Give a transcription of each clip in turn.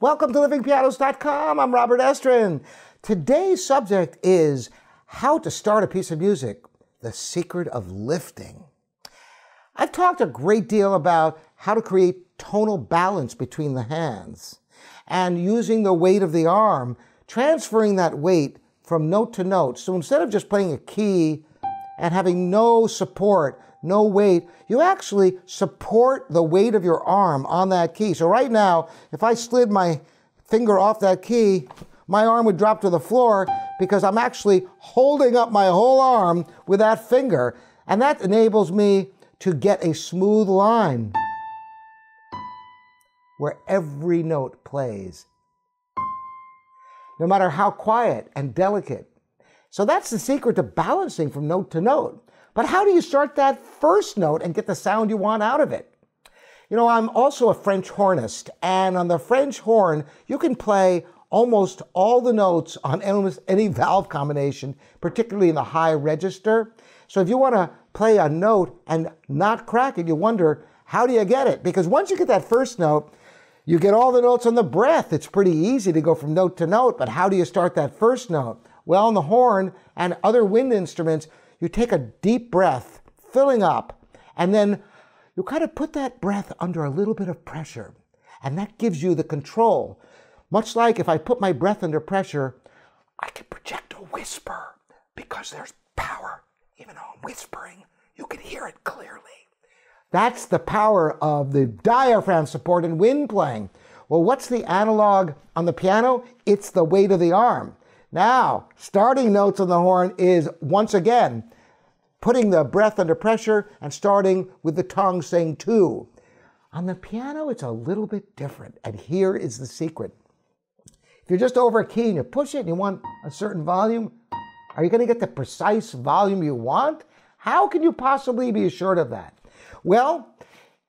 Welcome to livingpianos.com. I'm Robert Estrin. Today's subject is how to start a piece of music, the secret of lifting. I've talked a great deal about how to create tonal balance between the hands and using the weight of the arm, transferring that weight from note to note. So instead of just playing a key and having no support, no weight, you actually support the weight of your arm on that key. So right now, if I slid my finger off that key, my arm would drop to the floor because I'm actually holding up my whole arm with that finger. And that enables me to get a smooth line where every note plays, no matter how quiet and delicate. So that's the secret to balancing from note to note. But how do you start that first note and get the sound you want out of it? You know, I'm also a French hornist, and on the French horn, you can play almost all the notes on almost any valve combination, particularly in the high register. So if you want to play a note and not crack it, you wonder, how do you get it? Because once you get that first note, you get all the notes on the breath. It's pretty easy to go from note to note, but how do you start that first note? Well, on the horn and other wind instruments, you take a deep breath, filling up, and then you kind of put that breath under a little bit of pressure. And that gives you the control. Much like if I put my breath under pressure, I can project a whisper because there's power. Even though I'm whispering, you can hear it clearly. That's the power of the diaphragm support in wind playing. Well, what's the analog on the piano? It's the weight of the arm. Now, starting notes on the horn is once again putting the breath under pressure and starting with the tongue saying two. On the piano, it's a little bit different, and here is the secret. If you're just over a key and you push it and you want a certain volume, are you going to get the precise volume you want? How can you possibly be assured of that? Well,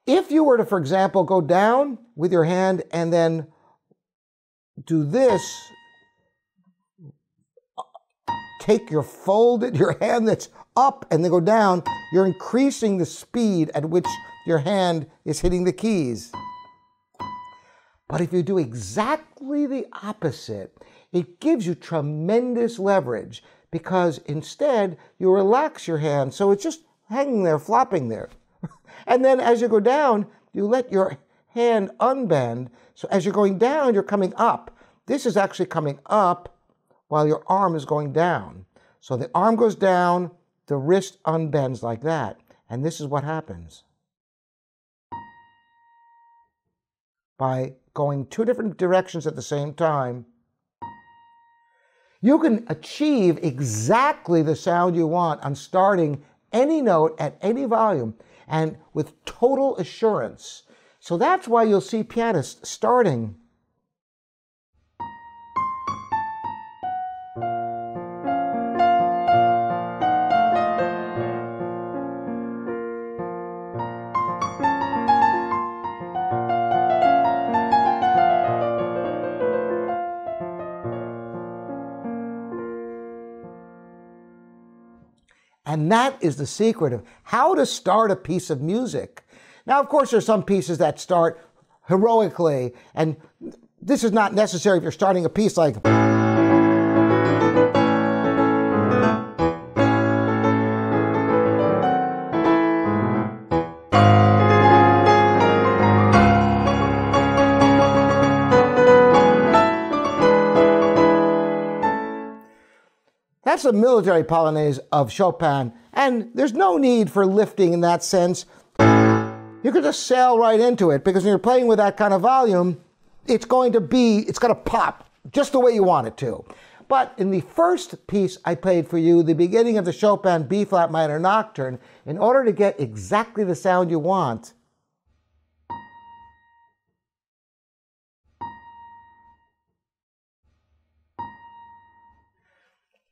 if you were to, for example, go down with your hand and then do this take your folded, your hand that's up and then go down, you're increasing the speed at which your hand is hitting the keys. But if you do exactly the opposite, it gives you tremendous leverage because instead you relax your hand so it's just hanging there, flopping there. and then as you go down, you let your hand unbend. So as you're going down, you're coming up. This is actually coming up while your arm is going down. So the arm goes down, the wrist unbends like that. And this is what happens. By going two different directions at the same time, you can achieve exactly the sound you want on starting any note at any volume and with total assurance. So that's why you'll see pianists starting And that is the secret of how to start a piece of music. Now, of course, there's some pieces that start heroically, and this is not necessary if you're starting a piece like. That's a military polonaise of Chopin, and there's no need for lifting in that sense. You can just sail right into it because when you're playing with that kind of volume, it's going to be, it's going to pop just the way you want it to. But in the first piece I played for you, the beginning of the Chopin B flat minor nocturne, in order to get exactly the sound you want,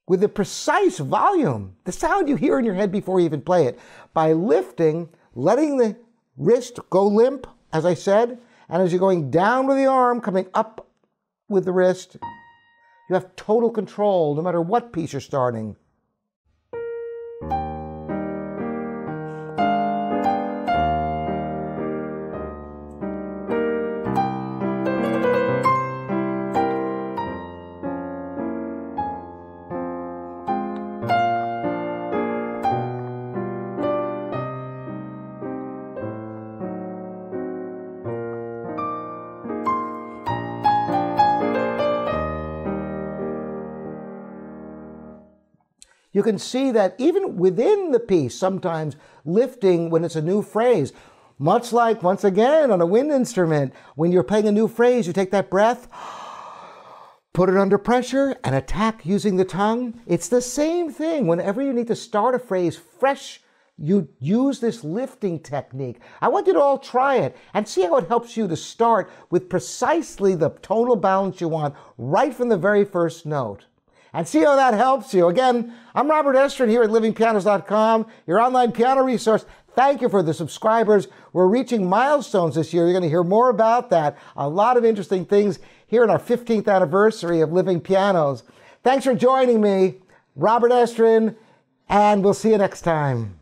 with the precise volume, the sound you hear in your head before you even play it, by lifting, letting the wrist go limp, as I said, and as you're going down with the arm, coming up with the wrist, you have total control no matter what piece you're starting. You can see that even within the piece, sometimes lifting when it's a new phrase, much like once again on a wind instrument, when you're playing a new phrase, you take that breath, put it under pressure, and attack using the tongue. It's the same thing. Whenever you need to start a phrase fresh, you use this lifting technique. I want you to all try it and see how it helps you to start with precisely the tonal balance you want right from the very first note and see how that helps you. Again, I'm Robert Estrin here at livingpianos.com, your online piano resource. Thank you for the subscribers. We're reaching milestones this year. You're going to hear more about that. A lot of interesting things here in our 15th anniversary of Living Pianos. Thanks for joining me, Robert Estrin, and we'll see you next time.